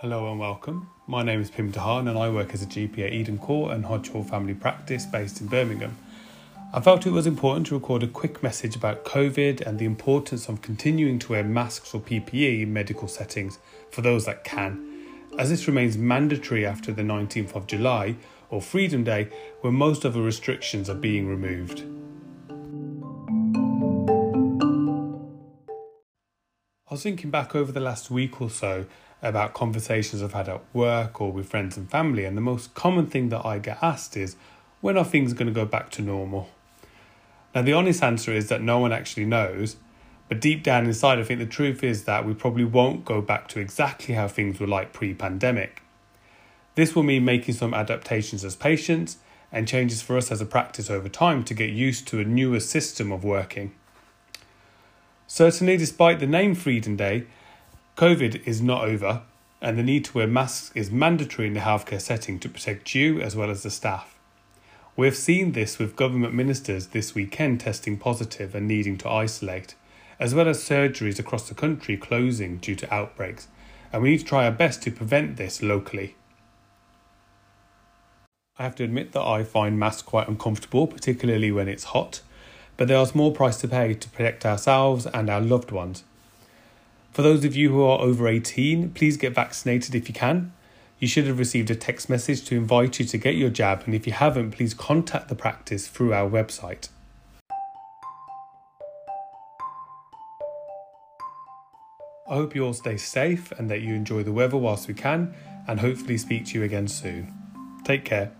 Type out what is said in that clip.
Hello and welcome. My name is Pim Dahan and I work as a GP at Eden Court and Hodge Hill Family Practice based in Birmingham. I felt it was important to record a quick message about COVID and the importance of continuing to wear masks or PPE in medical settings for those that can, as this remains mandatory after the 19th of July or Freedom Day, when most of the restrictions are being removed. I was thinking back over the last week or so about conversations I've had at work or with friends and family, and the most common thing that I get asked is when are things going to go back to normal? Now, the honest answer is that no one actually knows, but deep down inside, I think the truth is that we probably won't go back to exactly how things were like pre pandemic. This will mean making some adaptations as patients and changes for us as a practice over time to get used to a newer system of working. Certainly, despite the name Freedom Day, COVID is not over, and the need to wear masks is mandatory in the healthcare setting to protect you as well as the staff. We've seen this with government ministers this weekend testing positive and needing to isolate, as well as surgeries across the country closing due to outbreaks, and we need to try our best to prevent this locally. I have to admit that I find masks quite uncomfortable, particularly when it's hot, but there a small price to pay to protect ourselves and our loved ones. For those of you who are over 18, please get vaccinated if you can. You should have received a text message to invite you to get your jab, and if you haven't, please contact the practice through our website. I hope you all stay safe and that you enjoy the weather whilst we can, and hopefully speak to you again soon. Take care.